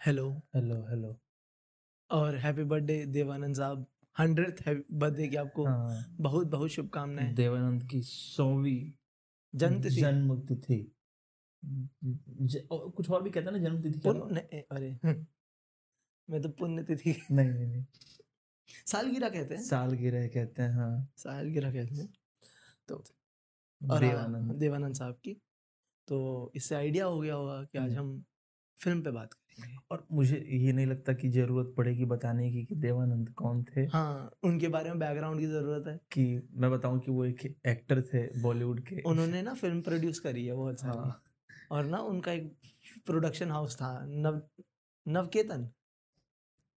Hello hello hello और happy birthday Dev Anand साहब. Hundred birthday की आपको हाँ। बहुत बहुत शुभकामनाएँ। देवानंद की सौवीं कुछ और भी कहते हैं ना जन्म तिथि क्या नाम? पुण्य अरे हम्म, मैं तो पुण्य तिथि नहीं नहीं नहीं। सालगिरह कहते हैं। सालगिरह कहते हैं हाँ। सालगिरह कहते हैं। तो और देवानंद। देवानंद साहब की। तो इससे आइडिया हो गया होगा कि आज। हम फ़िल्म पे बात और मुझे ये नहीं लगता कि ज़रूरत पड़ेगी बताने की कि देवानंद कौन थे। हाँ उनके बारे में बैकग्राउंड की ज़रूरत है। कि मैं बताऊँ कि वो एक एक्टर थे बॉलीवुड के। उन्होंने ना फ़िल्म प्रोड्यूस करी है बहुत सारी। हाँ। और ना उनका एक प्रोडक्शन हाउस था नव नवकेतन।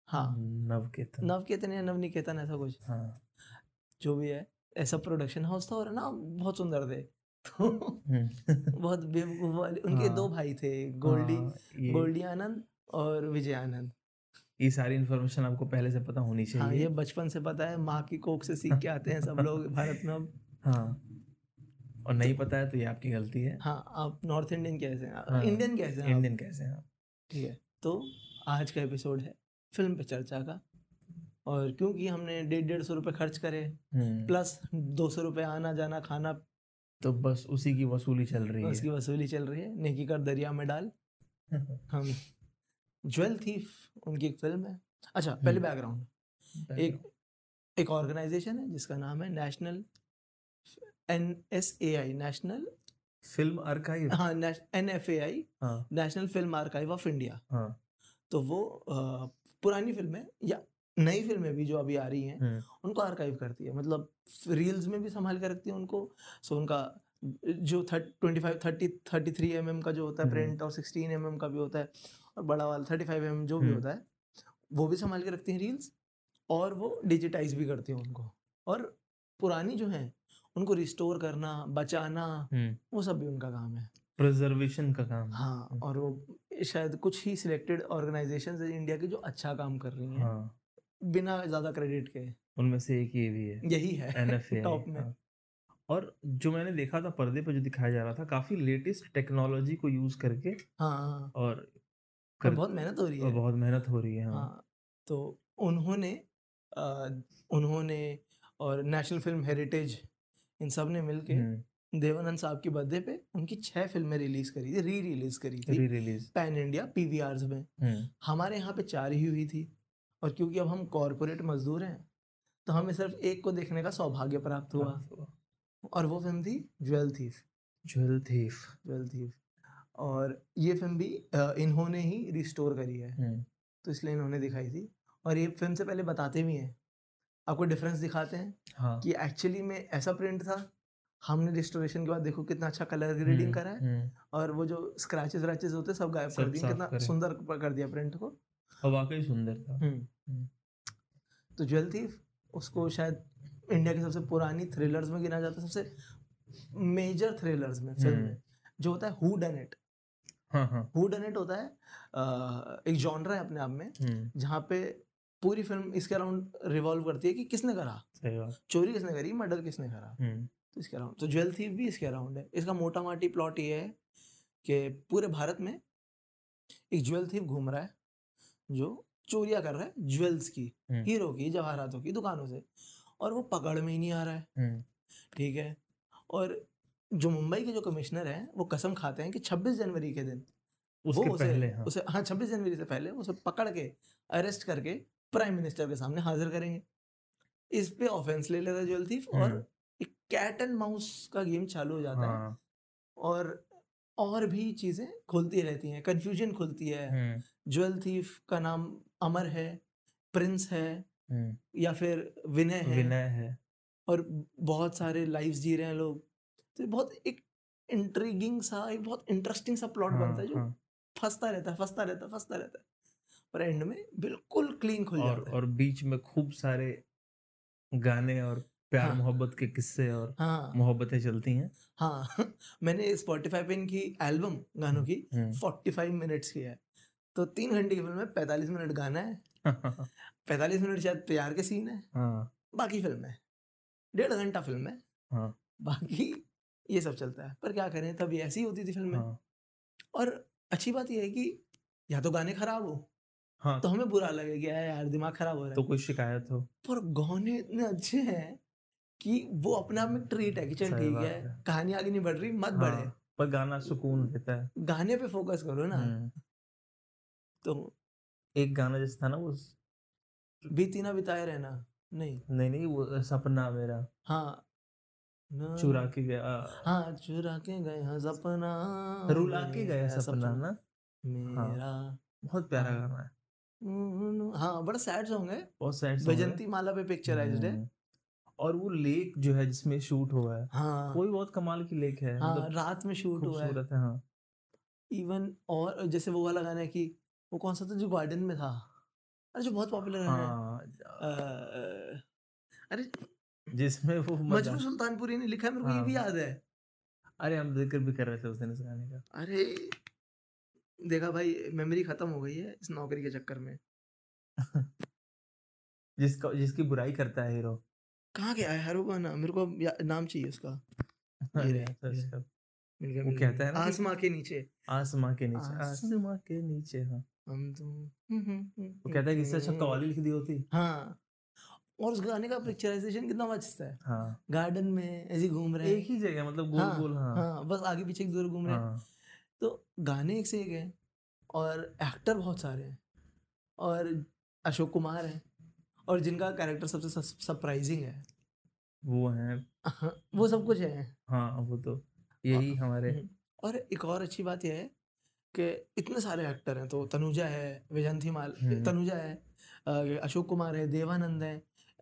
हाँ। नवकेतन। नवकेतन या नवनिकेतन ऐसा कुछ। हाँ। जो भी है ऐसा प्रोडक्शन हाउस था और ना बहुत सुंदर थे। तो हम्म। बहुत बेवकूफ़ वाले उनके दो हाँ। भाई थे गोल्डी हाँ, गोल्डी आनंद और विजय आनंद ये सारी इन्फॉर्मेशन आपको पहले से पता होनी चाहिए। हाँ ये बचपन से पता है माँ की कोख से सीख के आते हैं सब लोग भारत में अब। हाँ और नहीं पता है तो ये आपकी गलती है। हाँ आप नॉर्थ इंडियन कैसे हैं? हाँ, इंडियन कैसे हैं इंडियन कैसे हैं ठीक है तो आज का एपिसोड है फ़िल्म पे चर्चा का। और क्योंकि हमने डेढ़ डेढ़ सौ रुपये खर्च करे हम्म, प्लस दो सौ रुपये आना जाना खाना तो बस उसी की वसूली चल रही है। उसकी वसूली चल रही है। नेकी कर दरिया में डाल। हम ज्वेल थीफ उनकी एक फ़िल्म है। अच्छा पहले हम्म। बैकग्राउंड। एक एक ऑर्गेनाइजेशन है जिसका नाम है National N S A I National Film Archive. हाँ एन एफ़ ए आई हाँ। National Film Archive of India. हाँ। तो वो अ, पुरानी फ़िल्में या नई फ़िल्में भी जो अभी आ रही हैं हम्म, उनको आर्काइव करती है। मतलब रील्स में भी संभाल के रखती है उनको। सो उनका जो thirty twenty five thirty thirty three M M का जो होता है हम्म। प्रिंट और सिक्सटीन एम एम का भी होता है और बड़ा वाला थर्टी फाइव एम जो भी हम्म। होता है वो भी संभाल के रखती हैं रील्स और वो डिजिटाइज भी करती हैं उनको। और पुरानी जो हैं उनको रिस्टोर करना बचाना हम्म। वो सब भी उनका काम है। प्रिजर्वेशन का काम हाँ। हम्म। और वो शायद कुछ ही सिलेक्टेड ऑर्गेनाइजेशन है इंडिया की जो अच्छा काम कर रही हैं। हाँ। बिना ज़्यादा क्रेडिट के। उनमें से एक ये भी है। यही है। टॉप में। और जो मैंने देखा था पर्दे पर जो दिखाया जा रहा था काफ़ी लेटेस्ट टेक्नोलॉजी को यूज़ करके हाँ हाँ। और कर, बहुत मेहनत हो रही है। बहुत मेहनत हो रही है हाँ। हाँ तो उन्होंने अ, उन्होंने और नेशनल फ़िल्म हेरिटेज इन सबने मिलके हम्म, देवानंद साहब की बर्थडे पे उनकी छह फ़िल्में रिलीज़ करी थी री रिलीज़ करी थी। री रिलीज़ पैन इंडिया पीवीआरस में। हम्म, हमारे यहाँ पे चार ही हुई थी। और क्योंकि अब हम कॉरपोरेट मजदूर हैं तो हमें सिर्फ़ एक को देखने का सौभाग्य प्राप्त हुआ। और वो फ़िल्म थी Jewel Thief Jewel Thief Jewel Thief और ये फ़िल्म भी इन्होंने ही रिस्टोर करी है। हम्म, तो इसलिए इन्होंने दिखाई थी। और ये फ़िल्म से पहले बताते भी हैं। आपको डिफरेंस दिखाते हैं? हाँ। कि एक्चुअली में ऐसा प्रिंट था हमने रिस्टोरेशन के बाद देखो कितना अच्छा कलर ग्रेडिंग हम्म, करा है। हम्म, और वो जो स्क्रैचेस व्रैचेस होते हैं सब गायब कर दिए। कितना सुंदर कर दिया प्रिंट को। और वाकई सुंदर था। हम्म। तो ज्वेल थीफ उसको शायद इंडिया की सबसे पुरानी थ्रिलर्स में गिना जाता है सबसे मेजर थ्रिलर्स में फ़िल्म में हम्म। जो होता है हु डन इट हाँ हाँ। हु डन इट होता है एक जॉनरा है अपने आप में हम्म, जहाँ पे पूरी फ़िल्म इसके अराउंड रिवॉल्व करती है कि किसने करा? चोरी किसने करी? मर्डर किसने करा? हम्म, तो इसके अराउंड तो ज्वेल थीफ भी इसके अराउंड है। इसका मोटा माटी प्लॉट ये है कि पूरे भारत में एक ज्वेल थीफ घूम रहा है। जो चोरियाँ कर रहा है ज्वेल्स की हम्म, हीरो की जवाहरातों की दुकानों से। और वो पकड़ में ही नहीं आ रहा है। हम्म, ठीक है? और जो मुंबई के जो कमिश्नर हैं वो कसम खाते हैं कि 26 जनवरी के दिन उसके वो उसे पहले हाँ। उसे हाँ 26 जनवरी से पहले उसे पकड़ के अरेस्ट करके प्राइम मिनिस्टर के सामने हाजिर करेंगे। इस पे ऑफेंस ले लेता है ज्वेल थीफ और हम्म, एक कैट एंड माउस का गेम चालू हो जाता है। हाँ। और और भी चीज़ें खुलती रहती हैं कंफ्यूजन खुलती है। ज्वेल थीफ का नाम अमर है प्रिंस है या फिर विनय है विनय है। और बहुत सारे लाइव्स जी रहे हैं लोग। तो बहुत एक इंट्रीगिंग सा एक बहुत इंटरेस्टिंग सा प्लॉट हाँ, बनता है जो हाँ, फंसता रहता है फंसता रहता है फंसता रहता है पर एंड में बिल्कुल क्लीन खुल और जाता है। और बीच में खूब सारे गाने और प्यार हाँ। मोहब्बत के किस्से और हाँ। मोहब्बतें चलती हैं। हाँ मैंने स्पॉटिफाई पे इनकी एल्बम गानों की हम्म, 45 मिनट्स की है। तो तीन घंटे की फ़िल्म में 45 मिनट गाना है। 45 मिनट शायद प्यार के सीन है। हाँ। बाकी फ़िल्म है। डेढ़ घंटा फ़िल्म है। हाँ। बाकी ये सब चलता है। पर क्या करें तब ये ऐसी होती थी फ़िल्में हाँ। और अच्छी बात यह है कि या तो गाने खराब हो हाँ। तो हमें बुरा लगेगा "यार, यार दिमाग खराब हो रहा है। तो कोई शिकायत हो? पर गाने इतने अच्छे हैं कि वो अपने आप में ट्रीट है कि चल ठीक है है। कहानी आगे नहीं बढ़ रही मत हाँ, बढ़े। हाँ पर गाना सुकून देता है। गाने पे फोकस करो ना। हम्म, तो एक गाना जैसे था ना वो बीती ना बिताए रहना नहीं। नहीं नहीं वो सपना मेरा। हाँ। चुरा के गया। हाँ चुरा के हाँ सपना रुला के गया सपना ना? मेरा। बहुत प्यारा हाँ। गाना है। हाँ बड़ा सैड सॉन्ग है। बहुत सैड वैजंती माला पे पिक्चराइज्ड है। और वो लेक जो है जिसमें शूट हुआ है हाँ। वो भी बहुत कमाल की लेक है हाँ मतलब रात में शूट हुआ है। है हाँ। इवन और जैसे वो वाला गाना है कि वो कौन सा था जो गार्डन में था? अरे जो बहुत पॉपुलर है। हाँ अ, अरे जिसमें वो मजनू सुल्तानपुरी ने लिखा है मेरे को हाँ, ये भी हाँ। याद है। अरे हम ज़िक्र भी कर रहे थे उस दिन इस गाने का। अरे देखा भाई मेमोरी खत्म हो गई है इस नौकरी के चक्कर में। जिसका जिसकी बुराई करता है हीरो। कहाँ गया है? हरू गाना मेरे को या- नाम चाहिए उसका। ये रहे, सर्च ये रहे। कर। मिल गया वो मिल कहता है ना कि- आसमां के नीचे। आसमां के नीचे आसमां- आसमां के नीचे हाँ। हम तो वो कहता है कि इससे अच्छा कवाली लिख दी होती। हाँ। और उस गाने का पिक्चराइजेशन कितना मस्त है। हाँ। गार्डन में ऐसे ही घूम रहे एक ही जगह मतलब गोल हाँ, गोल हाँ। हाँ बस आगे पीछे एक दूर घूम रहे हैं। हाँ। तो गाने एक से एक हैं और एक्टर बहुत सारे हैं और अशोक कुमार है। और जिनका कैरेक्टर सबसे सरप्राइजिंग है। वो है। वो सब कुछ है। हाँ वो तो यही हमारे हम्म, और एक और अच्छी बात यह है कि इतने सारे एक्टर हैं तो तनुजा है विजंती माल हम्म। तनुजा है अशोक कुमार है देवानंद है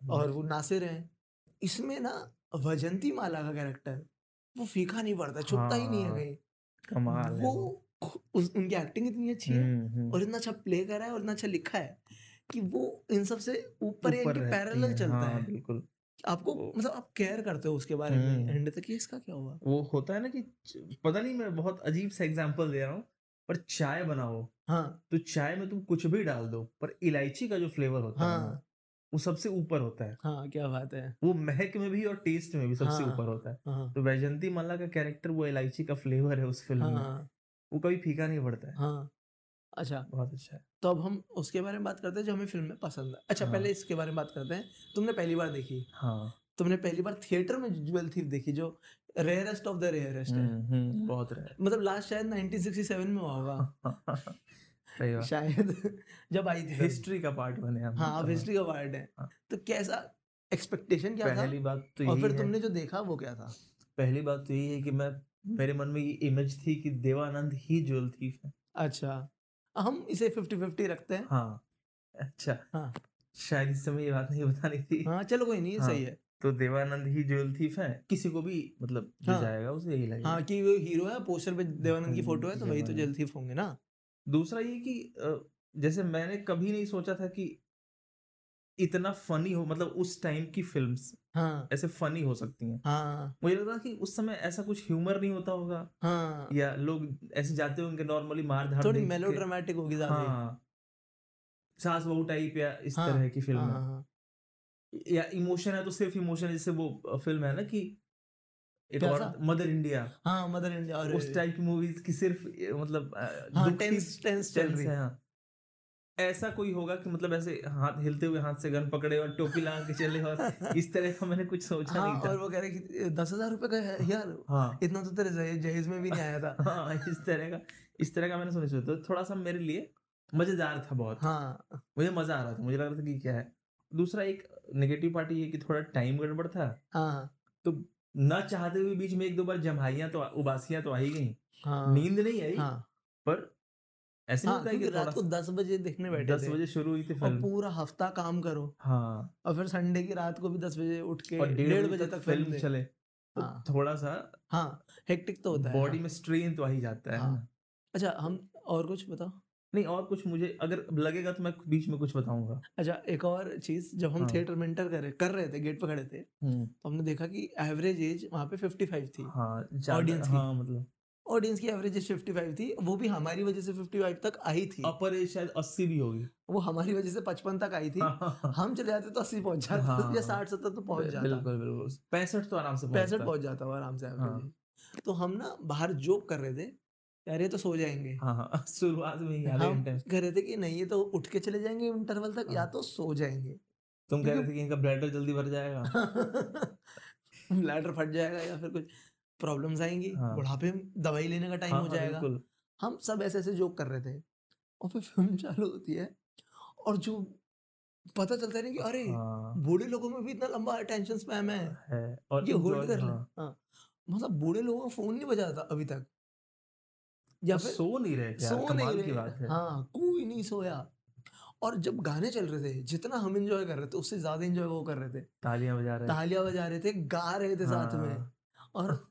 और वो नासिर हैं। इसमें ना वजंती माला का कैरेक्टर वो फीका नहीं पड़ता छुपता हाँ, ही नहीं है हाँ, कहीं। कमाल है। वो उस, उनकी एक्टिंग इतनी अच्छी है हम्म, हम्म। और इतना अच्छा प्ले करा है और इतना अच्छा लिखा है। कि वो इन सबसे ऊपर पैरेलल हैं, चलता हाँ, है। बिल्कुल। आपको मतलब आप केयर करते हो उसके बारे में हम्म। एंड तक इसका क्या हुआ? वो होता है ना कि पता नहीं मैं बहुत अजीब सा एग्जांपल दे रहा हूँ पर चाय बनाओ हाँ। तो चाय में तुम कुछ भी डाल दो पर इलायची का जो फ्लेवर होता हाँ, है हाँ। वो सबसे ऊपर होता है। हाँ क्या बात है। वो महक में भी और टेस्ट में भी सबसे ऊपर हाँ, ऊपर होता है। हाँ। तो वैजंती माला का कैरेक्टर वो इलायची का फ्लेवर है उस फ़िल्म में। हाँ। वो कभी फीका नहीं पड़ता है। हाँ। अच्छा। बहुत अच्छा है। तो अब हम उसके बारे में बात करते हैं जो हमें फ़िल्म में पसंद है। अच्छा हाँ। पहले इसके बारे में बात करते हैं। तुमने पहली बार देखी? हाँ। तुमने पहली बार थिएटर में ज्वेल थीफ देखी जो रेयरेस्ट ऑफ़ द रेयरेस्ट है? हम्म, हम्म, बहुत रहा मतलब लास्ट शायद 1967 में हुआ होगा। शायद जब आई थी। हिस्ट्री का पार्ट बने हम। हाँ अब हिस्ट्री का पार्ट है। हाँ। तो कैसा एक्सपेक्टेशन क्या था? पहली बात तो और फिर तुमने जो देखा वो क्या था? पहली बात तो यही है कि मैं मेरे मन में ये इमेज थी कि देवानंद ही ज्वेल थीफ है। अच्छा। हम इसे फिफ्टी फिफ्टी रखते हैं हाँ अच्छा हाँ। शायद इस समय ये बात नहीं बतानी थी हाँ चलो कोई नहीं हाँ। सही है तो देवानंद ही ज्वेल थीफ है किसी को भी मतलब हाँ। जाएगा उसे यही लगेगा हाँ कि वो हीरो है पोस्टर पे देवानंद की फ़ोटो है तो वही तो। जल थीफ होंगे ना दूसरा ये कि जैसे मैंने कभी नहीं सोचा था कि इतना फनी हो मतलब उस टाइम की फिल्म्स हाँ। ऐसे फनी हो सकती हैं। हाँ। मुझे लगा कि उस समय ऐसा कुछ ह्यूमर नहीं होता होगा। हाँ। या लोग ऐसे जाते होंगे नॉर्मली मार धाड़ थोड़ी देख के। मेलो ड्रामेटिक होगी ज़्यादा हाँ। सास बहू टाइप या इस हाँ, तरह की फ़िल्म हाँ, है हाँ, या इमोशन है तो सिर्फ़ इमोशन जैसे वो फ़िल्म है ना कि एक और मदर इंडिया हाँ मदर इंडिया और उस टाइप की मूवीज़ की सिर्फ़ मतलब टेंस टेंस चल रही है। हाँ। ऐसा कोई होगा कि मतलब ऐसे हाथ हिलते हुए हाथ से गन पकड़े और टोपी लगा के चले और इस तरह का मैंने कुछ सोचा हाँ नहीं था। और वो कह रहे कि दस हज़ार रुपए का है यार हाँ। इतना तो तेरे जहेज में भी नहीं आया था। हाँ इस तरह का इस तरह का मैंने सुना सोचा तो थोड़ा सा मेरे लिए मज़ेदार था बहुत। हाँ। मुझे मज़ा आ रहा था मुझे लग रहा था कि क्या है। दूसरा एक नेगेटिव पार्ट ये कि थोड़ा टाइम गड़बड़ था। हाँ तो न चाहते हुए बीच में एक दो बार जम्हाइयाँ तो उबासियाँ तो आई गई। हाँ। नींद नहीं आई हाँ। पर ऐसे हाँ होता है कि रात को दस बजे देखने बैठे दस बजे शुरू हुई थी और फ़िल्म पूरा हफ़्ता काम करो। हाँ। और फिर संडे की रात को भी दस बजे उठ के डेढ़ बजे तक फ़िल्म। चले। तो हाँ। थोड़ा सा हाँ हेक्टिक तो होता है बॉडी। में स्ट्रेन तो आ ही जाता है हाँ। अच्छा हम और कुछ बताओ? नहीं और कुछ मुझे अगर लगेगा तो मैं बीच में कुछ बताऊँगा। अच्छा एक और चीज़ जब हम हाँ। थिएटर में एंटर कर रहे कर रहे थे गेट पे खड़े थे तो हमने देखा कि एवरेज एज वहाँ पे 55 थी हाँ ज्यादा- हाँ मतलब ऑडियंस की एवरेज एज 55 थी वो भी हमारी वजह से 55 तक आई थी। अपर एज शायद अस्सी भी होगी। वो हमारी वजह से 55 तक आई थी। हाँ, हम चले जाते तो 80 पहुँच जाते हाँ। या 60 70 तो पहुँच जाता। बिल्कुल बिल्कुल। पैंसठ तो आराम से पैंसठ पहुँच जाता वो आराम से हाँ। तो हम ना बाहर जोक कर रहे थे ये तो सो जाएँगे। हाँ हाँ। शुरुआत में ही हम कह रहे थे कि नहीं ये तो उठ के चले जाएँगे इंटरवल तक या हाँ। तो सो जाएँगे। तुम कह रहे थे कि इनका ब्लैडर जल्दी भर जाएगा। ब्लैडर फट जाएगा या फिर कुछ। प्रॉब्लम्स आएँगी हाँ। बुढ़ापे में दवाई लेने का टाइम हाँ हो हाँ जाएगा। हम सब ऐसे ऐसे जोक कर रहे थे और फिर फ़िल्म चालू होती है और जो पता चलता है कि अरे हाँ। बूढ़े लोगों में भी इतना लंबा अटेंशन स्पैम है। है और ये होल्ड कर ले। हाँ, हाँ मतलब बूढ़े लोगों का फ़ोन नहीं बजा था अभी तक। या फिर सो नहीं रहे सो नहीं की रहे। बात है। हाँ कोई नहीं सोया। और जब गाने चल रहे थे जितना हम एंजॉय कर रहे थे उससे ज़्यादा एंजॉय वो कर रहे थे। तालियाँ बजा रहे तालियाँ बजा रहे थे गा रहे थे साथ में। हाँ, और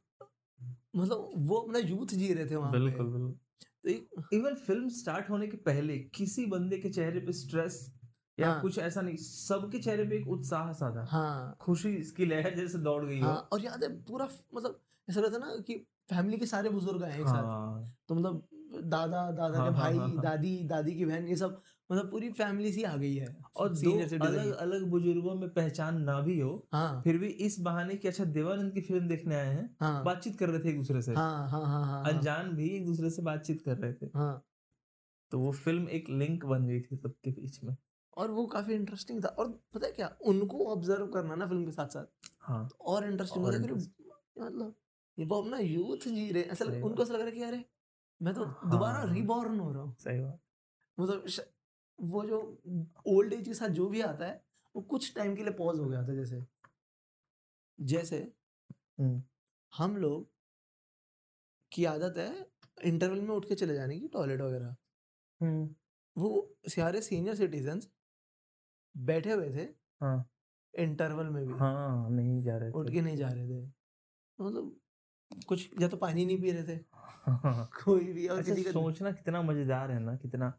मतलब वो अपना यूथ जी रहे थे वहाँ बिल्कुल बिल्कुल। तो इवन फ़िल्म स्टार्ट होने के पहले किसी बंदे के चेहरे पे स्ट्रेस या हाँ। कुछ ऐसा नहीं सबके चेहरे पे एक उत्साह सा था। हाँ। खुशी इसकी लहर जैसे दौड़ गई हाँ। और याद है पूरा मतलब ऐसा रहता ना कि फैमिली के सारे बुज़ुर्ग आए एक साथ। हाँ। तो मतलब दादा दादा हाँ, के हाँ, भाई हाँ, हाँ। दादी दादी की बहन ये सब मतलब पूरी फैमिली सी आ गई है। और दो अलग अलग बुज़ुर्गों में पहचान ना भी हो हाँ। फिर भी इस बहाने की अच्छा देवानंद की फ़िल्म देखने आए हैं हाँ। बातचीत कर रहे थे एक दूसरे से। हाँ हाँ हाँ हाँ हाँ, अनजान भी एक दूसरे से बातचीत कर रहे थे। हाँ। तो वो फ़िल्म एक लिंक बन गई थी सबके बीच में। और वो काफ़ी इंटरेस्टिंग था। और पता है क्या? उनको ऑब्ज़र्व करना ना फ़िल्म के साथ साथ। हाँ। तो और इंटरेस्टिंग मतलब ये वो अपना यूथ जी रहे सही उनको ऐसा लग रहा है कि अरे मैं तो हाँ। दोबारा रिबॉर्न हो रहा हूँ। सही बात। मतलब वो जो ओल्ड एज के साथ जो भी आता है वो कुछ टाइम के लिए पॉज हो गया था जैसे। जैसे हम्म। हम लोग की आदत है इंटरवल में उठ के चले जाने की टॉयलेट वगैरह। हम्म। वो सारे सीनियर सिटीजन बैठे हुए थे हाँ। इंटरवल में भी। हाँ नहीं जा रहे उठ के नहीं जा रहे थे। मतलब कुछ या तो पानी नहीं पी रहे थे। कोई भी और अच्छा किसी का सोचना कितना मज़ेदार है ना कितना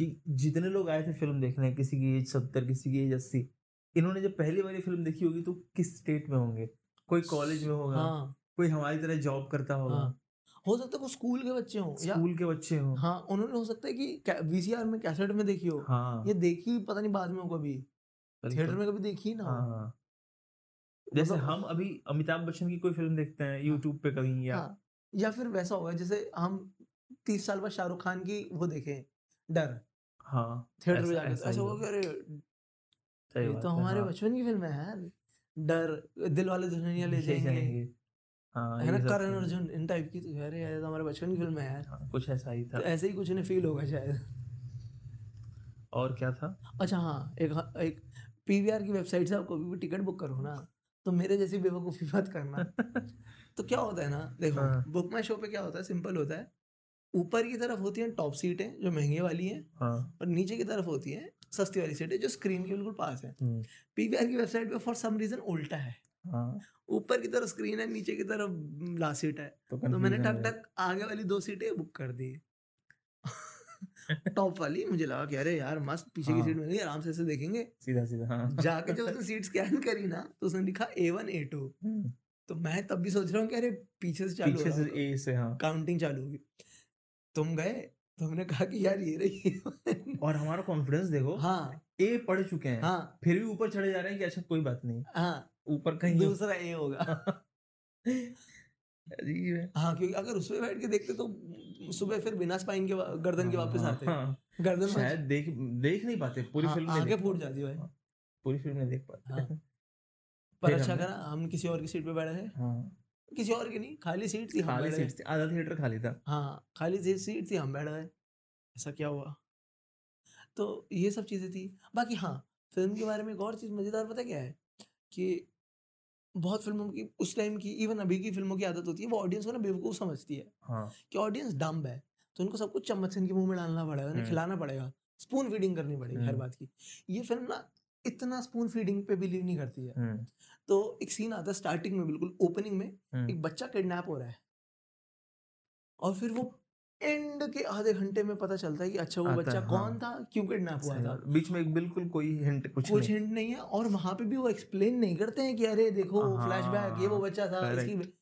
कि जितने लोग आए थे फ़िल्म देखने किसी की एज सत्तर किसी की एज अस्सी इन्होंने जब पहली बारी फ़िल्म देखी होगी तो किस स्टेट में होंगे? कोई कॉलेज में होगा हाँ। कोई हमारी तरह जॉब करता होगा। हाँ। हो सकता है वो स्कूल के बच्चे हों स्कूल के बच्चे हो। हाँ उन्होंने हो सकता है कि वीसीआर में कैसेट में देखी हो। हाँ। ये देखी पता नहीं बाद में हो कभी। थिएटर में कभी देखी ना? हाँ जैसे मतलब- हम अभी अमिताभ बच्चन की कोई फ़िल्म देखते हैं यूट्यूब पे कहीं या हाँ या फिर वैसा होगा जैसे हम तीस साल बाद शाहरुख खान की वो देखें डर। हाँ थिएटर में ऐसा- जाके ऐसा ही अरे ये तो हमारे हाँ। बचपन की फ़िल्म है यार। डर दिल वाले दुल्हनिया ले जाएँगे। हाँ है ना? करण अर्जुन इन टाइप की तो अरे यार ये तो हमारे बचपन की फ़िल्म है यार। हाँ, कुछ ऐसा ही था। तो ऐसे ही कुछ उन्हें फील होगा शायद। और क्या था? अच्छा हाँ एक एक पीवीआर की वेबसाइट से आप कभी भी टिकट बुक करो ना तो मेरे जैसी बेवकूफ़ी मत करना। तो क्या होता है ना देखो हाँ। बुक माई शो पे क्या होता है सिंपल होता है ऊपर की तरफ़ होती है टॉप सीटें जो महँगे वाली हैं हाँ। और नीचे की तरफ़ होती हैं सस्ती वाली सीटें जो स्क्रीन के बिल्कुल पास है। हम्म, पीवीआर की वेबसाइट पे फॉर सम रीजन उल्टा है। हाँ। ऊपर की तरफ़ स्क्रीन है नीचे की तरफ़ लास्ट सीट है। तो तो मैंने टक टक आगे वाली दो सीटें बुक कर दी। टॉप वाली मुझे लगा कि अरे यार मस्त पीछे की हाँ। सीट मिल गई आराम से ऐसे देखेंगे। सीधा सीधा हाँ। जाके जब उसने सीट स्कैन करी ना तो उसने लिखा ए वन ए टू हम्म, तो मैं तब भी सोच रहा हूँ कि अरे पीछे से चालू पीछे से ए से हाँ। काउंटिंग चालू होगी। तुम गए तो हमने कहा कि यार ये रही और हमारा कॉन्फिडेंस देखो हाँ। ए पढ़ चुके हैं हाँ। फिर भी ऊपर चढ़े जा रहे हैं कि अच्छा कोई बात नहीं हाँ। ऊपर कहीं दूसरा ए होगा। अजीब है। हाँ क्योंकि अगर उस पे बैठ के देखते तो सुबह फिर बिना स्पाइन के गर्दन के वापस आते। हाँ, गर्दन शायद देख देख नहीं पाते पूरी हाँ, फ़िल्म आगे फूट। जाती भाई। हाँ, पूरी फ़िल्म नहीं देख पाते। हाँ। पर अच्छा करा हम किसी और की सीट पे बैठे थे हाँ। किसी और की नहीं खाली सीट थी खाली सीट थी आधा थिएटर खाली था। हाँ खाली सीट थी हम बैठ गए। ऐसा क्या हुआ? तो ये सब चीज़ें थी। बाकी हाँ फ़िल्म के बारे में एक और चीज़ मज़ेदार पता क्या है? कि बहुत फ़िल्मों की उस टाइम की इवन अभी की फ़िल्मों की आदत होती है वो ऑडियंस को ना बेवकूफ़ समझती है हाँ। कि ऑडियंस डम्ब है तो उनको सब कुछ चम्मच इनके मुँह में डालना पड़ेगा उन्हें हम्म। खिलाना पड़ेगा स्पून फीडिंग करनी पड़ेगी हर हम्म। बात की। ये फ़िल्म ना इतना स्पून फीडिंग पे बिलीव नहीं करती है। हम्म, तो एक सीन आता है स्टार्टिंग में बिल्कुल ओपनिंग में हम्म, एक बच्चा किडनैप हो रहा है। और फिर वो एंड के आधे घंटे में पता चलता है कि अच्छा वो बच्चा है, कौन हाँ। था क्यों किडनैप हुआ था? बीच में एक बिल्कुल कोई हिंट कुछ कुछ नहीं। हिंट नहीं है और वहाँ पे भी वो एक्सप्लेन नहीं करते हैं कि अरे देखो फ्लैशबैक ये वो हाँ, बच्चा था इसकी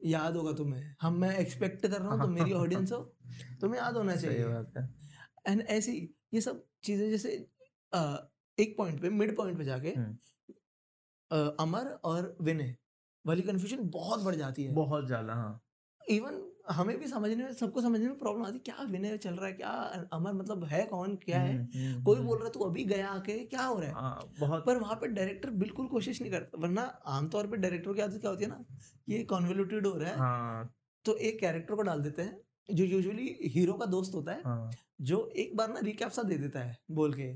याद होगा तुम्हें। हम मैं एक्सपेक्ट कर रहा हूँ तुम मेरी ऑडियंस हो तुम्हें याद होना चाहिए। एंड ऐसी ये सब चीज़ें जैसे एक पॉइंट पे मिड पॉइंट पे जाके हम्म। अमर और विनय वाली कंफ्यूजन बहुत बढ़ जाती है। बहुत ज़्यादा हाँ। इवन हमें भी समझने में सबको समझने में प्रॉब्लम आती है क्या विनय चल रहा है क्या अमर मतलब है कौन क्या है? हम्म, हम्म, कोई बोल रहा है तू अभी गया आके क्या हो रहा है? हाँ बहुत पर वहाँ पे डायरेक्टर बिल्कुल कोशिश नहीं करता वरना आमतौर पे डायरेक्टर की आदत क्या होती है ना ये कॉन्वोल्यूटेड हो रहा है। हाँ। तो एक कैरेक्टर को डाल देते हैं जो यूजुअली हीरो का दोस्त होता है हाँ। जो एक बार ना रिकैप सा दे देता है बोल के।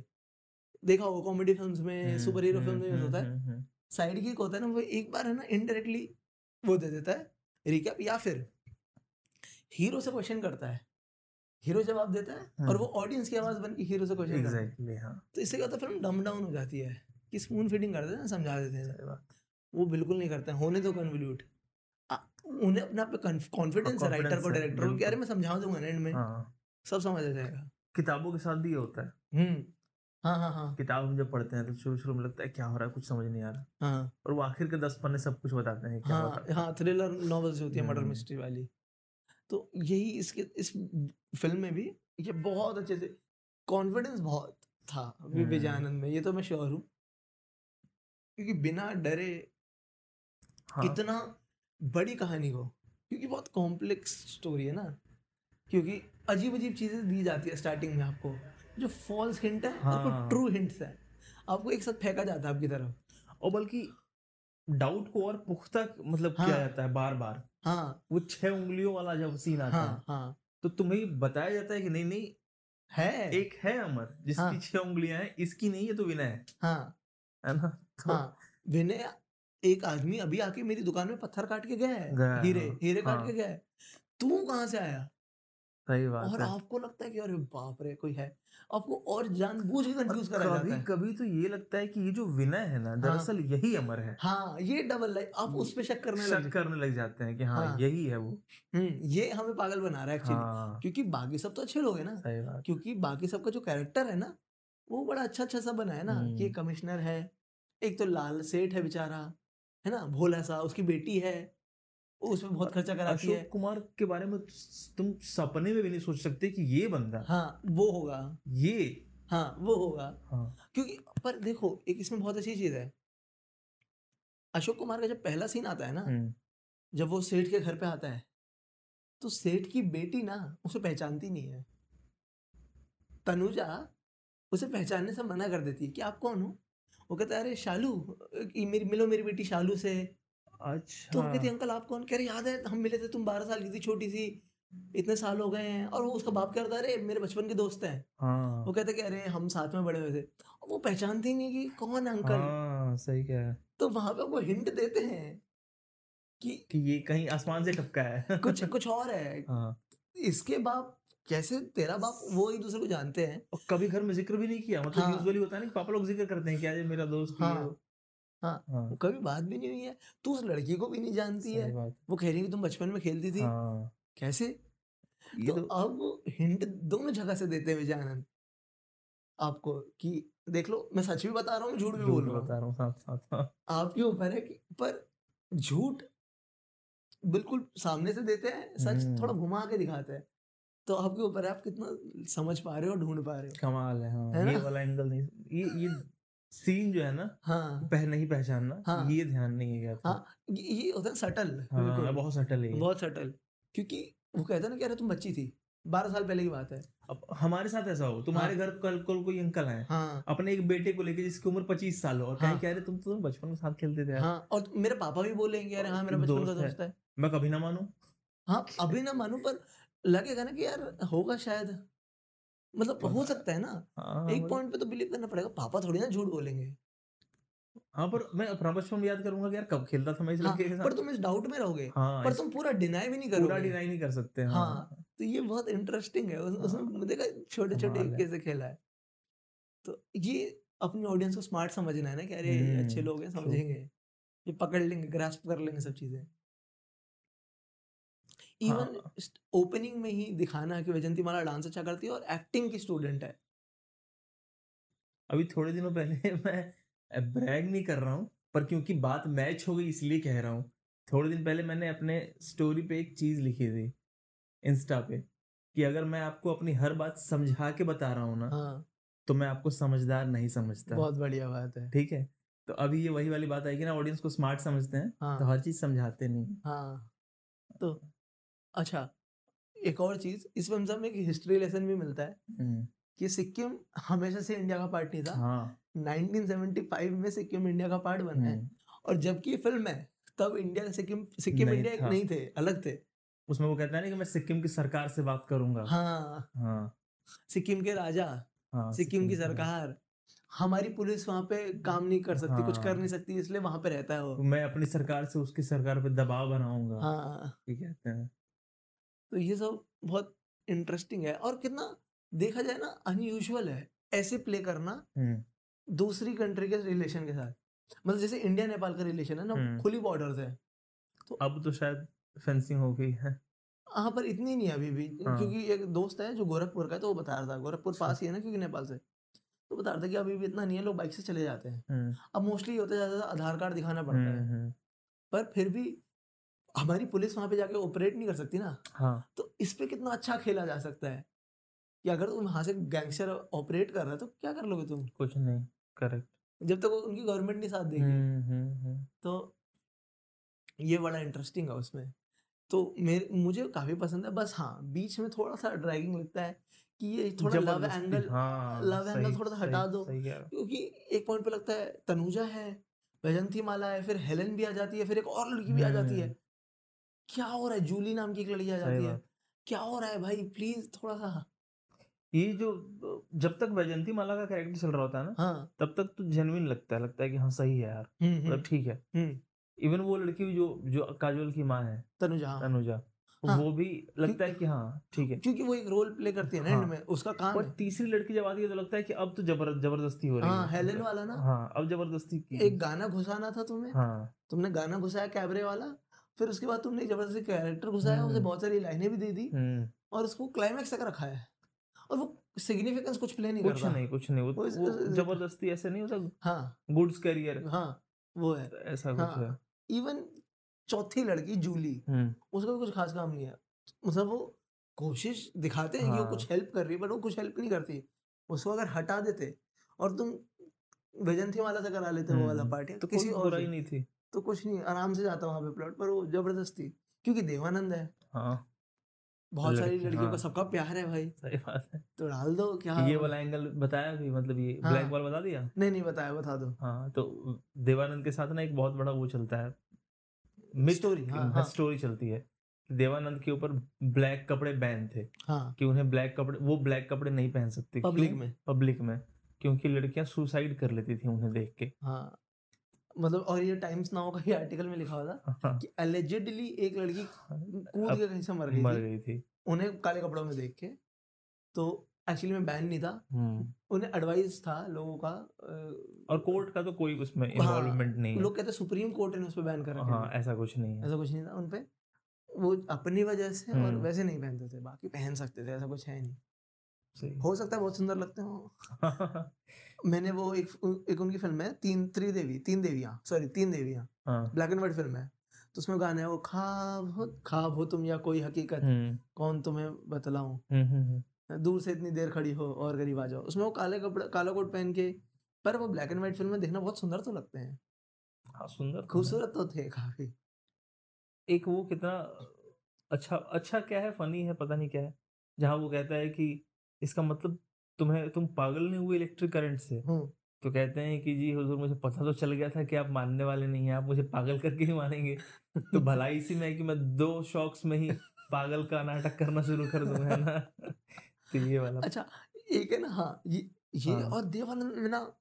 देखा होगा कॉमेडी फिल्म्स में हम्म, सुपर हीरो हम्म, फ़िल्म में हम्म, होता है। हम्म, हम्म, साइड की होता है ना वो एक बार है ना इनडायरेक्टली वो दे देता है रिकैप या फिर हीरो से क्वेश्चन करता है। हीरो जवाब देता है और वो ऑडियंस की आवाज़ बन के हीरो से क्वेश्चन करता है। एग्जैक्टली हाँ। तो इससे क्या होता है फ़िल्म डम डाउन हो जाती है कि स्पून फीडिंग कर देते हैं समझा देते हैं। वो बिल्कुल नहीं करते हैं होने तो कन्वल्यूट उन्हें अपने कॉन्फिडेंस है राइटर को डायरेक्टर को कि अरे मैं समझा दूँगा एंड में हाँ। सब समझ आ जाएगा। किताबों के साथ भी ये होता है। हम्म। हाँ हाँ हाँ। किताब हम जब पढ़ते हैं तो शुरू शुरू में लगता है क्या हो रहा है कुछ समझ नहीं आ रहा। हाँ। और वो आखिर के दस पन्ने सब कुछ बताते हैं क्या हाँ हाँ। थ्रिलर नॉवेल्स होती है मर्डर हम्म। मिस्ट्री वाली। तो यही इसके इस फ़िल्म में भी ये बहुत अच्छे से कॉन्फिडेंस बहुत था वि- हम्म। में ये तो मैं श्योर हूँ। क्योंकि बिना डरे हाँ। इतना बड़ी कहानी को क्योंकि बहुत कॉम्प्लेक्स स्टोरी है ना। क्योंकि अजीब अजीब चीज़ें दी जाती है स्टार्टिंग में आपको। जो फॉल्स हिंट है हाँ। ट्रू हिंट्स है। आपको एक साथ फेंका जाता है आपकी तरफ़। और बल्कि डाउट को और पुख्ता मतलब हाँ। किया जाता है बार बार हाँ। वो छह उंगलियों वाला जब सीन आता है हाँ हाँ। तो तुम्हें बताया जाता है कि नहीं नहीं है। एक है अमर जिसकी हाँ। छह उंगलियाँ हैं इसकी नहीं है तो विनय है। हाँ। है ना? तो हाँ विनय एक आदमी अभी आके मेरी दुकान में पत्थर काट के गया है गया हीरे हाँ, हीरे काट हाँ। के गया है। तू कहाँ से आया? सही बात और है। आपको लगता है कि अरे बाप रे कोई है आपको और जानबूझ के कंफ्यूज करा जाता है। कभी तो ये लगता है कि ये जो विनय है ना दरअसल यही अमर है। हाँ ये डबल लाइफ आप उस पे शक करने लग शक करने लग जाते हैं कि हाँ हाँ। यही है वो। हम्म ये हमें पागल बना रहा है एक्चुअली हाँ। क्योंकि बाकी सब तो अच्छे लोग हैं ना। क्योंकि बाकी सबका जो कैरेक्टर है ना वो बड़ा अच्छा अच्छा सा बना है ना कि हम्म। कमिश्नर है एक तो लाल सेठ है बेचारा है ना भोला सा उसकी बेटी है। उसमें बहुत खर्चा कराती है। अशोक कुमार के बारे में तुम सपने में भी नहीं सोच सकते कि ये बंदा हाँ वो होगा। ये। हाँ वो होगा। हाँ। क्योंकि पर देखो एक इसमें बहुत अच्छी चीज़ है। अशोक कुमार का जब पहला सीन आता है ना हम्म, जब वो सेठ के घर पे आता है तो सेठ की बेटी ना उसे पहचानती नहीं है। तनुजा उसे पहचानने से मना कर देती है कि आप कौन हो? वो कहता है अरे शालू मेरी मिलो मेरी बेटी शालू से। तो वो कहती अच्छा अंकल आप कौन? कह रहे याद है हम मिले थे तुम बारह साल की थी छोटी सी इतने साल हो गए हैं। और वो उसका बाप है अरे मेरे बचपन के दोस्त हैं। हाँ। वो कहते कि अरे हम साथ में बड़े हुए थे। वो पहचानते ही नहीं कि कौन अंकल। हाँ सही कह है। तो वहाँ पे वो हिंट देते हैं कि कि ये कहीं आसमान से टपका है। कुछ कुछ और है। हाँ। इसके बाप कैसे तेरा बाप वो एक दूसरे को जानते हैं। और कभी घर में ज़िक्र भी नहीं किया। मतलब हाँ। यूजुअली होता है ना कि पापा लोग ज़िक्र करते हैं कि आज मेरा दोस्त हाँ। हाँ। हाँ। कभी बात भी नहीं हुई है। तू उस लड़की को भी नहीं जानती है। वो कह रही है कि तुम बचपन में खेलती थी। हाँ। कैसे? ये तो तो अब हिंट दोनों जगह से देते हैं विजय आनंद आपको कि देख लो मैं सच भी बता रहा हूँ झूठ भी बोल रहा हूँ। बता रहा हूँ साथ साथ आपके ऊपर है कि पर झूठ बिल्कुल सामने से देते हैं सच हम्म। थोड़ा घुमा के दिखाते हैं। तो आपके ऊपर आप कितना समझ पा रहे हो ढूंढ पा रहे हो। कमाल है हाँ। है ये वाला एंगल नहीं ये ये सीन जो है ना हाँ। पह नहीं पहचानना हाँ। ये ध्यान नहीं है हाँ ये होता है सटल हाँ बहुत सटल है बहुत सटल क्योंकि वो कहता ना कि अरे तुम बच्ची थी बारह साल पहले की बात है। अब हमारे साथ ऐसा हो तुम्हारे घर कल कल कोई अंकल है हाँ। अपने एक बेटे को लेके जिसकी उम्र पच्चीस साल हो और हाँ। कहीं रहे तुम तो बचपन में साथ खेलते थे हाँ और मेरे पापा भी बोलेंगे अरे हाँ मेरा बचपन का दोस्त है। मैं कभी ना मानू। हाँ अभी ना मानू पर लगेगा ना कि यार होगा शायद। मतलब हो सकता है ना हाँ एक पॉइंट पे तो बिलीव करना पड़ेगा पापा थोड़ी ना झूठ बोलेंगे। हाँ पर मैं अपना बचपन में याद करूँगा कि यार कब खेलता था मैं इस हाँ, लड़के के पर तुम इस डाउट में रहोगे हाँ पर तुम पूरा डिनाई भी नहीं पूरा करोगे। डिनाई नहीं कर सकते हाँ। हाँ। तो ये बहुत इंटरेस्टिंग है उस, हाँ, उसमें देखा छोटे छोटे कैसे खेला है। तो ये अपनी ऑडियंस को स्मार्ट समझना है ना कि अरे अच्छे हम्म, लोग हैं समझेंगे। ये पकड़ लेंगे ग्रास्प कर लेंगे सब चीज़ें। इवन हाँ। ओपनिंग में ही दिखाना कि वैजंती माला डांस अच्छा करती है और एक्टिंग की स्टूडेंट है। अभी थोड़े दिनों पहले मैं ब्रैग नहीं कर रहा हूँ पर क्योंकि बात मैच हो गई इसलिए कह रहा हूँ। थोड़े दिन पहले मैंने अपने स्टोरी पे एक चीज़ लिखी थी इंस्टा पे कि अगर मैं आपको अपनी हर बात समझा के बता रहा हूँ ना हाँ। तो मैं आपको समझदार नहीं समझता। बहुत बढ़िया बात है। ठीक है? तो अभी ये वही वाली बात आएगी ना ऑडियंस को स्मार्ट समझते हैं हाँ। तो हाँ। हर चीज़ समझाते नहीं हाँ। तो अच्छा। एक और चीज़ इस फ़िल्म से हमें एक हिस्ट्री लेसन भी मिलता है कि सिक्किम हमेशा से इंडिया का पार्ट नहीं था। हाँ। 1975 में सिक्किम इंडिया का पार्ट बना है। और जबकि ये फ़िल्म है तब इंडिया सिक्किम सिक्किम इंडिया एक नहीं थे अलग थे। उसमें वो कहता है ना कि मैं सिक्किम की सरकार से बात करूँगा। हाँ। हाँ। सिक्किम के राजा हाँ सिक्किम की सरकार। हमारी पुलिस वहाँ पे काम नहीं कर सकती हाँ, कुछ कर हाँ। नहीं सकती इसलिए वहाँ पे रहता है वो। मैं अपनी सरकार से उसकी सरकार पे दबाव बनाऊँगा। हाँ। कहते हैं। तो ये सब बहुत इंटरेस्टिंग है और कितना देखा जाए ना अनयूजुअल है ऐसे प्ले करना दूसरी कंट्री के रिलेशन के साथ। मतलब जैसे इंडिया नेपाल का रिलेशन है ना। खुली बॉर्डर्स है। तो अब तो शायद फेंसिंग हो गई है। यहाँ पर इतनी नहीं अभी भी हाँ। क्योंकि एक दोस्त है जो गोरखपुर का है तो वो बता रहा था गोरखपुर पास ही है ना क्योंकि नेपाल से। तो बता रहा था कि अभी भी इतना नहीं है लोग बाइक से चले जाते हैं। अब मोस्टली होता है ज़्यादा आधार कार्ड दिखाना पड़ता है। पर फिर भी हमारी पुलिस वहाँ पे जाके ऑपरेट नहीं कर सकती ना। हाँ। तो इस पे कितना अच्छा खेला जा सकता है? कि अगर तुम वहाँ से गैंगस्टर ऑपरेट कर रहे हो तो क्या कर लोगे तुम? कुछ नहीं करेक्ट जब तक वो उनकी गवर्नमेंट नहीं साथ देगी। हम्म, हम्म, हम्म, तो ये बड़ा इंटरेस्टिंग है उसमें। तो मेरे मुझे काफ़ी पसंद है। बस हाँ बीच में थोड़ा सा ड्रैगिंग लगता है कि ये थोड़ा लव एंगल लव एंगल थोड़ा सा हटा दो। क्योंकि एक पॉइंट पे लगता है तनुजा है वैजंती माला है फिर हेलन भी आ जाती है फिर एक और लड़की भी आ जाती है। क्या हो रहा है? जूली नाम की एक लड़की आ जाती है। क्या हो रहा है भाई? प्लीज़ थोड़ा सा ये जो जब तक वैजंती माला का कैरेक्टर चल रहा होता है ना हाँ। तब तक तो जेन्युइन लगता है लगता है कि हाँ सही है यार। हम्म मतलब हम्म। ठीक है। हम्म, इवन वो लड़की भी जो जो काजोल की माँ है तनुजा हाँ। तनुजा हाँ। वो भी लगता है कि हाँ ठीक है। क्योंकि वो एक रोल प्ले करती है ना एंड हाँ। में उसका काम पर तीसरी लड़की जब आती है तो लगता है कि अब तो जबर ज़बरदस्ती हो रही हाँ है हेलन वाला ना? हाँ अब ज़बरदस्ती की एक गाना घुसाना था तुम्हें? हाँ। तुमने गाना घुसाया कैबरे वाला? फिर उसके बाद तुमने ज़बरदस्ती कैरेक्टर घुसाया उसे हम्म। बहुत सारी लाइनें भी दे दी हम्म, और उसको क्लाइमैक्स तक रखा है। और वो सिग्निफिकेंस कुछ प्ले नहीं कुछ करता। नहीं कुछ नहीं वो, वो वो ज़बरदस्ती ऐसे नहीं होता? हाँ। गुड्स कैरियर हाँ वो है। ऐसा कुछ है हाँ। इवन चौथी लड़की जूली हम्म, उसका भी कुछ खास काम नहीं है। मतलब वो कोशिश दिखाते हैं कि वो हाँ। कुछ हेल्प कर रही है बट वो कुछ हेल्प नहीं करती। उसको अगर हटा देते और तुम वैजंती वाला से करा लेते वो वाला पार्ट तो किसी और से, नहीं थी। तो कुछ नहीं आराम से जाता वहाँ पे प्लॉट पर वो ज़बरदस्ती क्योंकि देवानंद है। हाँ। बहुत सारी लड़कियों का हाँ। सबका प्यार है भाई। सही बात है। तो डाल दो क्या ये वाला एंगल बताया भी मतलब ये हाँ। ब्लैक बॉल बता दिया? नहीं नहीं बताया बता दो। हाँ तो देवानंद के साथ ना एक बहुत बड़ा वो चलता है। मिथ Story, हाँ, हाँ। स्टोरी चलती है। देवानंद के ऊपर ब्लैक कपड़े बैन थे हाँ। कि उन्हें ब्लैक कपड़े वो ब्लैक कपड़े नहीं पहन सकते। पब्लिक में। पब्लिक में। क्योंकि लड़कियाँ सुसाइड कर लेती थी उन्हें देख के। हाँ। मतलब और ये टाइम्स नाउ का ही आर्टिकल में लिखा हुआ था हाँ, कि allegedly एक लड़की कूद के कहीं से मर गई मर थी। गई थी। उन्हें काले कपड़ों में देख के। तो एक्चुअली में बैन नहीं था। हम्म, उन्हें एडवाइस था लोगों का और कोर्ट का तो कोई उसमें हाँ, इन्वॉल्वमेंट नहीं लोग कहते सुप्रीम कोर्ट ने उस पर बैन कर रखा हाँ ऐसा कुछ नहीं है। ऐसा कुछ नहीं था उनपे वो अपनी वजह से और हम्म। वैसे नहीं पहनते थे बाकी पहन सकते थे ऐसा कुछ है नहीं। हो। सकता है बहुत सुंदर लगते हो। मैंने वो एक एक उनकी फ़िल्म है तीन त्रिदेवी तीन देवियाँ सॉरी तीन देवियाँ। हाँ। ब्लैक एंड व्हाइट फ़िल्म है। तो उसमें गाना है वो खाब हो खाब हो तुम या कोई हकीकत हम्म, कौन तुम्हें बतलाऊं? हम्म, हम्म, दूर से इतनी देर खड़ी हो और करीब आ जाओ। उसमें वो काले कपड़े काला कोट पहन के पर वो ब्लैक एंड व्हाइट फ़िल्म में देखना बहुत सुंदर तो लगते हैं। हाँ सुंदर तो। खूबसूरत तो थे काफ़ी। एक वो कितना अच्छा अच्छा क्या है फनी है पता नहीं क्या है। जहाँ वो कहता है कि इसका मतलब तुम्हें तुम पागल नहीं हुए इलेक्ट्रिक करंट से? हम्म। तो कहते हैं कि जी हुजूर मुझे पता तो चल गया था कि आप मानने वाले नहीं हैं आप मुझे पागल करके ही मानेंगे। तो भलाई इसी में है कि मैं दो शॉक्स में ही पागल का नाटक करना शुरू कर दूँ है ना? तो ये वाला अच्छा एक है ना हाँ ये ये हाँ। और देवानंद ना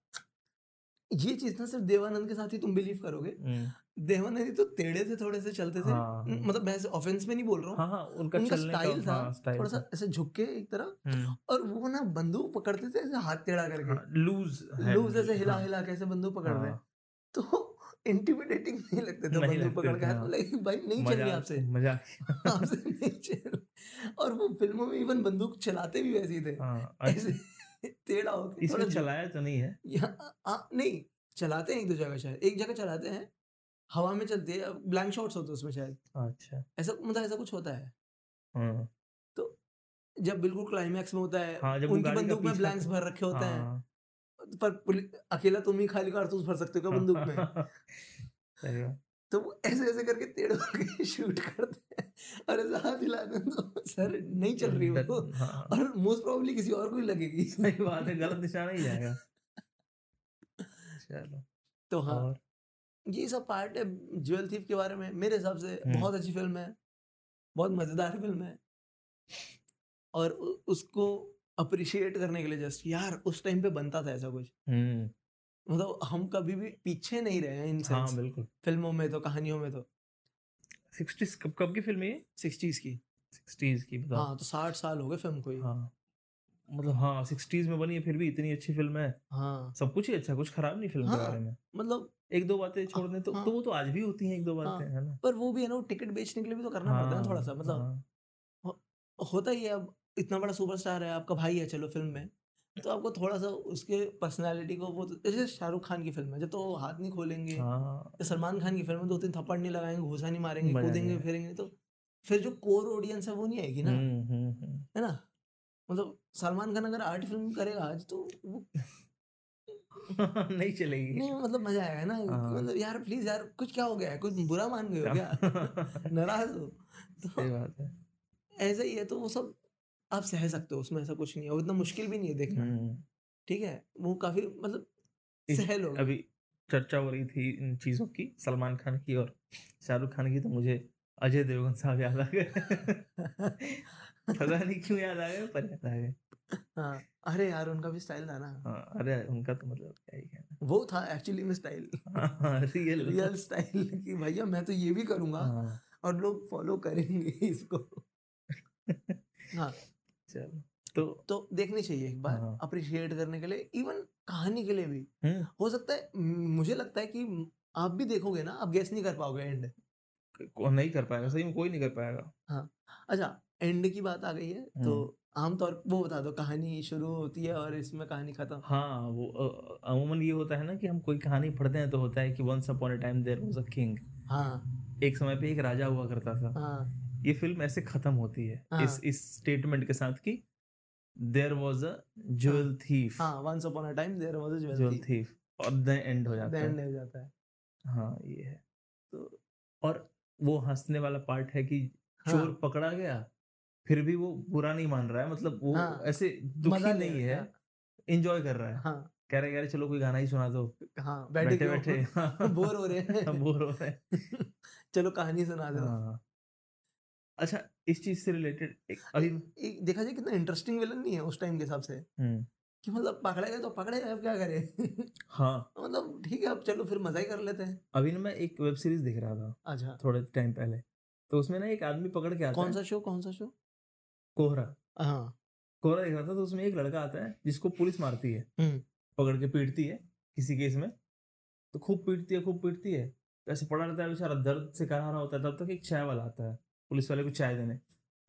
ये चीज़ ना सिर्फ़ देवानंद के साथ ही तुम बिलीव करोगे हम्म, देवानंद जी तो टेढ़े थे थोड़े से चलते थे। हाँ, मतलब मैं ऑफेंस में नहीं बोल रहा हूँ। हाँ हाँ उनका उनका स्टाइल था। हाँ स्टाइल थोड़ा सा ऐसे झुक के एक तरह। हम्म, और वो ना बंदूक पकड़ते थे ऐसे हाथ टेढ़ा करके। हाँ, लूज लूज ऐसे हिला हिला कैसे बंदूक पकड़ रहे। तो इंटिमिडेटिंग नहीं लगते थे बंदूक पकड़ के। हाथ। में भाई नहीं चल रही आपसे। मज़ाक। आपसे नहीं चल और वो फ़िल्मों में इवन बंदूक चलाते भी वैसे ही थे। ऐसे टेढ़ा होके इसमें चलाया तो नहीं है। नहीं चलाते हैं एक दो जगह शायद। एक जगह चलाते हैं। हवा में चलती है ब्लैंक शॉट्स होते हैं उसमें शायद। अच्छा। ऐसा मतलब ऐसा कुछ होता है। हाँ जब बिल्कुल क्लाइमैक्स में होता है हाँ, उनकी बंदूक में ब्लैंक्स भर रखे होते हैं। हाँ, पर अकेला तुम ही खाली कारतूस भर सकते हो क्या बंदूक में? तो वो ऐसे ऐसे करके टेढ़ होके शूट करते हैं। और ऐसा हाथ हिला दें तो सर नहीं चल रही वो हाँ। और मोस्ट प्रोबेबली किसी और को ही लगेगी। सही बात है गलत निशाना ही जाएगा। चलो। तो हाँ। और? ये सब पार्ट है ज्वेल थीफ के बारे में। मेरे हिसाब से। बहुत अच्छी फ़िल्म है बहुत मज़ेदार फ़िल्म है। और उसको अप्रिशिएट करने के लिए जस्ट यार उस टाइम पे बनता था ऐसा कुछ। मतलब हम कभी भी पीछे नहीं रहे हैं इन हाँ बिल्कुल। फ़िल्मों में तो कहानियों में तो। सिक्सटीज कब कब की फ़िल्म है सिक्सटीज की। सिक्सटीज की हाँ तो साठ साल हो गए फ़िल्म को ही। हाँ। मतलब हाँ सिक्सटीज में बनी है फिर भी इतनी अच्छी फ़िल्म है। हाँ। सब कुछ ही अच्छा कुछ खराब नहीं फ़िल्म के हाँ, बारे में। मतलब एक दो बातें छोड़ दें तो हाँ। तो वो तो आज भी होती हैं एक दो बातें है ना? पर वो भी है ना वो टिकट बेचने के लिए भी तो करना पड़ता है थोड़ा सा मतलब हाँ, होता ही है अब इतना बड़ा सुपरस्टार है आपका भाई है चलो फ़िल्म में। तो आपको थोड़ा सा उसके पर्सनालिटी को वो जैसे शाहरुख खान की फ़िल्म है जब तो वो हाथ नहीं खोलेंगे हाँ। या सलमान खान की फ़िल्म में दो तीन थप्पड़ नहीं लगाएँगे घूसा नहीं मारेंगे कूदेंगे फिरेंगे तो फिर जो कोर ऑडियंस है वो नहीं आएगी ना? हम्म, हम्म, हम्म। है ना? मतलब सलमान खान अगर आर्ट फ़िल्म करेगा आज तो वो नहीं चलेगी। नहीं मतलब मज़ा आएगा ना। हाँ। मतलब यार प्लीज़ यार कुछ क्या हो गया है? कुछ बुरा मान गए हो क्या? नाराज़ हो। तो बात है। ऐसा ही है तो वो सब आप सह सकते हो उसमें ऐसा कुछ नहीं है। वो इतना मुश्किल भी नहीं है देखना। हम्म। ठीक है? वो काफ़ी मतलब इस- सह लोगे। अभी चर्चा हो रही थी इन चीज़ों की सलमान खान की और शाहरुख खान की तो मुझे अजय देवगन साहब याद आ गए। पता नहीं क्यों याद आ गए पर याद आ गए हाँ अरे यार उनका भी स्टाइल था ना। हाँ अरे उनका तो मतलब क्या ही कहना। वो था एक्चुअली में स्टाइल। हाँ, रियल रियल स्टाइल कि भैया मैं तो ये भी करूँगा हाँ। और लोग फॉलो करेंगे इसको। हाँ। चलो तो तो देखनी चाहिए एक बार हाँ। अप्रिशिएट करने के लिए इवन कहानी के लिए भी। हम्म, हो सकता है मुझे लगता है कि आप भी देखोगे ना आप गेस नहीं कर पाओगे एंड नहीं कर पाएगा सही में कोई नहीं कर पाएगा। हाँ। अच्छा एंड की बात आ गई है तो आमतौर वो बता दो कहानी शुरू होती है और इसमें कहानी खत्म। हाँ वो अमूमन ये होता है ना कि हम कोई कहानी पढ़ते हैं तो होता है कि once upon a time there was a king हाँ। एक समय पे एक राजा हुआ करता था। हाँ। ये फ़िल्म ऐसे खत्म होती है हाँ। इस इस स्टेटमेंट के साथ कि there was a jewel thief हाँ once upon a time there was a jewel thief और द एंड हो जाता एंड हो। जाता है। हाँ ये है। तो और वो हंसने वाला पार्ट है कि चोर हाँ, पकड़ा गया फिर भी वो बुरा नहीं मान रहा है मतलब वो हाँ, ऐसे दुखी नहीं है इंजॉय कर रहा है। हाँ। कह रहे यार चलो कोई गाना ही सुना दो हाँ बैठे बैठे बैठे। बोर हो रहे हैं बोर हो रहे हैं। चलो कहानी सुना दो। हाँ। अच्छा इस चीज़ से रिलेटेड एक अभी एक देखा जाए कितना इंटरेस्टिंग विलन नहीं है उस टाइम के हिसाब से। कि मतलब पकड़े गए तो पकड़े गए अब क्या करें? हाँ। मतलब ठीक है अब चलो फिर मज़ा ही कर लेते हैं। अभी ना मैं एक वेब सीरीज़ देख रहा था अच्छा। थोड़े टाइम पहले तो उसमें ना एक आदमी पकड़ के आता कौन सा शो कौन सा शो कोहरा। हाँ। कोहरा देख रहा था तो उसमें एक लड़का आता है जिसको पुलिस मारती है। पकड़ के पीटती है किसी केस में। तो खूब पीटती है खूब पीटती है। तो ऐसे पड़ा रहता है बेचारा दर्द से करा रहा होता है। तब तक एक चाय वाला आता है पुलिस वाले को चाय देने।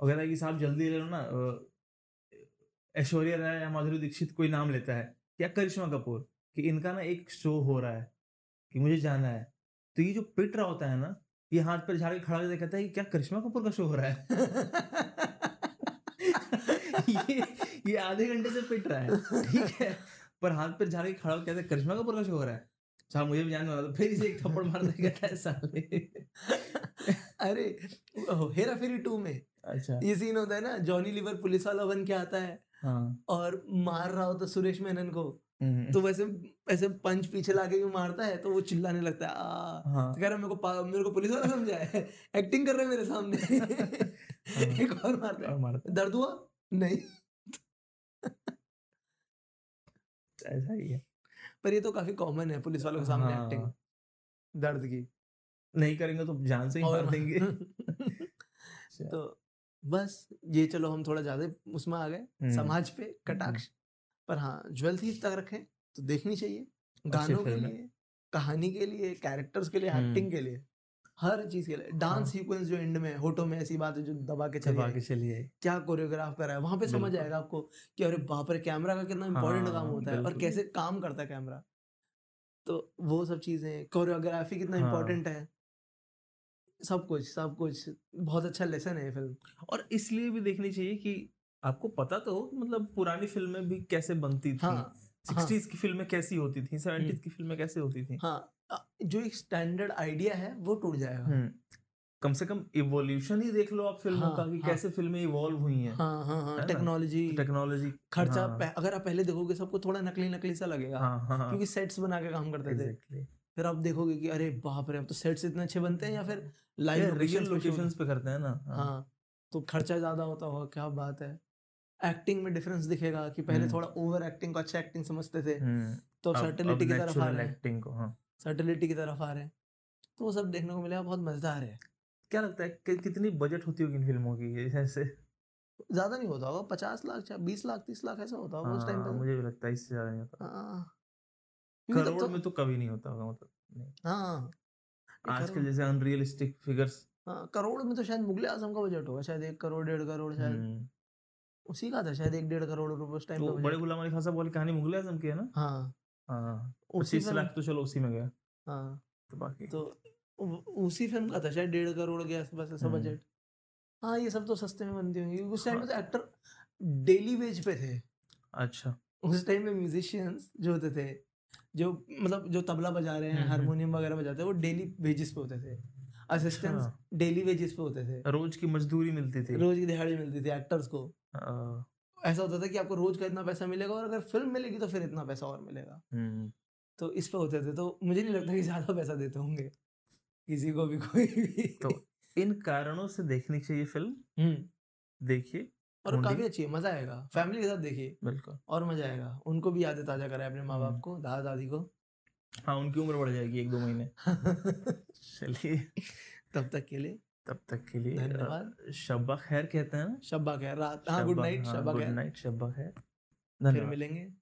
और कहता है कि साहब जल्दी ले लो ना ऐश्वर्या राय या माधुरी दीक्षित कोई नाम लेता है। या करिश्मा कपूर? कि इनका ना एक शो हो रहा है कि मुझे जाना है। तो ये जो पिट रहा होता है ना ये हाथ पर झाड़ के खड़ा कहता है कि क्या करिश्मा कपूर का शो हो रहा है। ये ये आधे घंटे से पिट रहा है। ठीक है? पर हाथ पर झाड़ के खड़ा होकर कहता है करिश्मा कपूर का शो हो रहा है? साहब मुझे भी जानने वाला था फिर इसे एक थप्पड़ मार दे कहता है साले। अरे हेरा फेरी टू में। अच्छा। ये सीन होता है ना जॉनी लीवर पुलिस वाला बन के आता है हाँ। और मार रहा होता सुरेश मेनन को। हम्म, तो वैसे ऐसे पंच पीछे लाके भी मारता है तो वो चिल्लाने लगता है आ। हाँ। तो कह रहा मेरे को मेरे को पुलिस वाला समझा है। एक्टिंग कर रहे हैं मेरे सामने। एक और मारता है। मारता दर्द हुआ? नहीं। है, ऐसा ही है। पर ये तो काफ़ी कॉमन है पुलिस वालों के सामने हाँ। एक्टिंग दर्द की। नहीं करेंगे तो जान से ही मार देंगे। अच्छा, तो बस ये चलो हम थोड़ा ज़्यादा उसमें आ गए हम्म, समाज पे कटाक्ष। पर हाँ ज्वेल थीफ तक रखें तो देखनी चाहिए। गानों के लिए कहानी के लिए कैरेक्टर्स के लिए हम्म। एक्टिंग के लिए। हर चीज़ के लिए। डांस हाँ। सीक्वेंस जो एंड में होटो में ऐसी बात है जो दबा के चली दबा। के चलिए क्या कोरियोग्राफ करा है? वहाँ पे समझ आएगा आपको कि अरे बाप रे कैमरा का कितना इंपॉर्टेंट हाँ, काम होता है और कैसे काम करता है कैमरा तो वो सब चीज़ें कोरियोग्राफी कितना हाँ। इंपॉर्टेंट है। सब कुछ सब कुछ। बहुत अच्छा लेसन है ये फ़िल्म और इसलिए भी देखनी चाहिए कि आपको पता तो हो मतलब पुरानी फ़िल्में भी कैसे बनती थी। हाँ। सिक्सटीज की फ़िल्में कैसी होती थी सेवेंटीज हम्म। की फ़िल्में कैसे होती थी? हाँ जो एक स्टैंडर्ड आइडिया है वो टूट जाएगा। हम्म, कम से कम इवोल्यूशन ही देख लो आप फ़िल्मों हाँ, का कि हाँ। कैसे फ़िल्में इवॉल्व हुई हैं हाँ हाँ हाँ टेक्नोलॉजी टेक्नोलॉजी खर्चा हाँ, अगर आप पहले देखोगे सबको थोड़ा नकली नकली सा लगेगा हाँ हाँ क्योंकि सेट्स बना के काम करते थे। एग्जैक्टली फिर आप देखोगे कि अरे बाप रे अब तो सेट्स इतने अच्छे बनते हैं या फिर लाइव रियल लोकेशंस पे करते हैं ना हाँ तो खर्चा ज़्यादा होता होगा क्या बात है। एक्टिंग में डिफरेंस दिखेगा कि पहले हम्म। थोड़ा ओवर एक्टिंग को अच्छा एक्टिंग समझते थे हम्म, तो अब- सर्टिलिटी की तरफ़ आ रहे हैं। acting को हाँ। सर्टिलिटी की तरफ़ आ रहे हैं। तो वो सब देखने को मिलेगा बहुत मज़ेदार है। क्या लगता है कि कितनी बजट होती होगी इन फ़िल्मों की जैसे ज़्यादा नहीं होता होगा पचास लाख बीस लाख तीस लाख ऐसा होता होगा उस टाइम हाँ, पे। मुझे भी लगता है इससे ज़्यादा नहीं होता। हाँ। करोड़ तो में तो कभी नहीं होता होगा मतलब हाँ आजकल जैसे अनरियलिस्टिक फिगर्स हाँ करोड़ में तो शायद मुगले आज़म का बजट होगा शायद एक करोड़ डेढ़ करोड़ शायद उसी का था शायद एक डेढ़ करोड़ रुपए उस टाइम तो बड़े गुलाम अली खान साहब वाली कहानी मुगल आज़म की है ना? हाँ। हाँ पच्चीस लाख तो चलो उसी में गया। हाँ। तो बाकी। तो उसी फ़िल्म का था शायद डेढ़ करोड़ के आसपास ऐसा हम्म। बजट। हाँ ये सब तो सस्ते में बनती होंगी उस टाइम में तो एक्टर डेली वेज पे थे। अच्छा। उस टाइम में म्यूजिशियंस जो होते थे जो मतलब जो तबला बजा रहे हैं हम्म, हम्म। हारमोनियम वगैरह बजाते हैं वो डेली वेजेस पे होते थे। असिस्टेंट्स। डेली वेजेस पे होते थे। रोज की मजदूरी मिलती थी। रोज की दिहाड़ी मिलती थी एक्टर्स को। आ, ऐसा होता था कि आपको रोज का इतना पैसा मिलेगा और अगर फ़िल्म मिलेगी तो फिर इतना पैसा और मिलेगा। हम्म, तो इस पे होते थे तो मुझे नहीं लगता कि ज़्यादा पैसा देते होंगे किसी को भी कोई भी। तो इन कारणों से देखनी चाहिए फ़िल्म? देखिए और काफ़ी अच्छी है मज़ा आएगा। फैमिली के साथ देखिए बिल्कुल। और मज़ा आएगा। उनको भी यादें ताज़ा कराए अपने माँ बाप। को दादा दादी को। हाँ उनकी उम्र बढ़ जाएगी एक दो महीने। चलिए। तब तक के लिए। तब तक के लिए धन्यवाद। शब्बा खैर कहते हैं ना? शब्बा खैर रात हाँ गुड नाइट शब्बा शब्बा गुड खैर। नाइट शब्बा खैर। फिर धन्यवाद। मिलेंगे।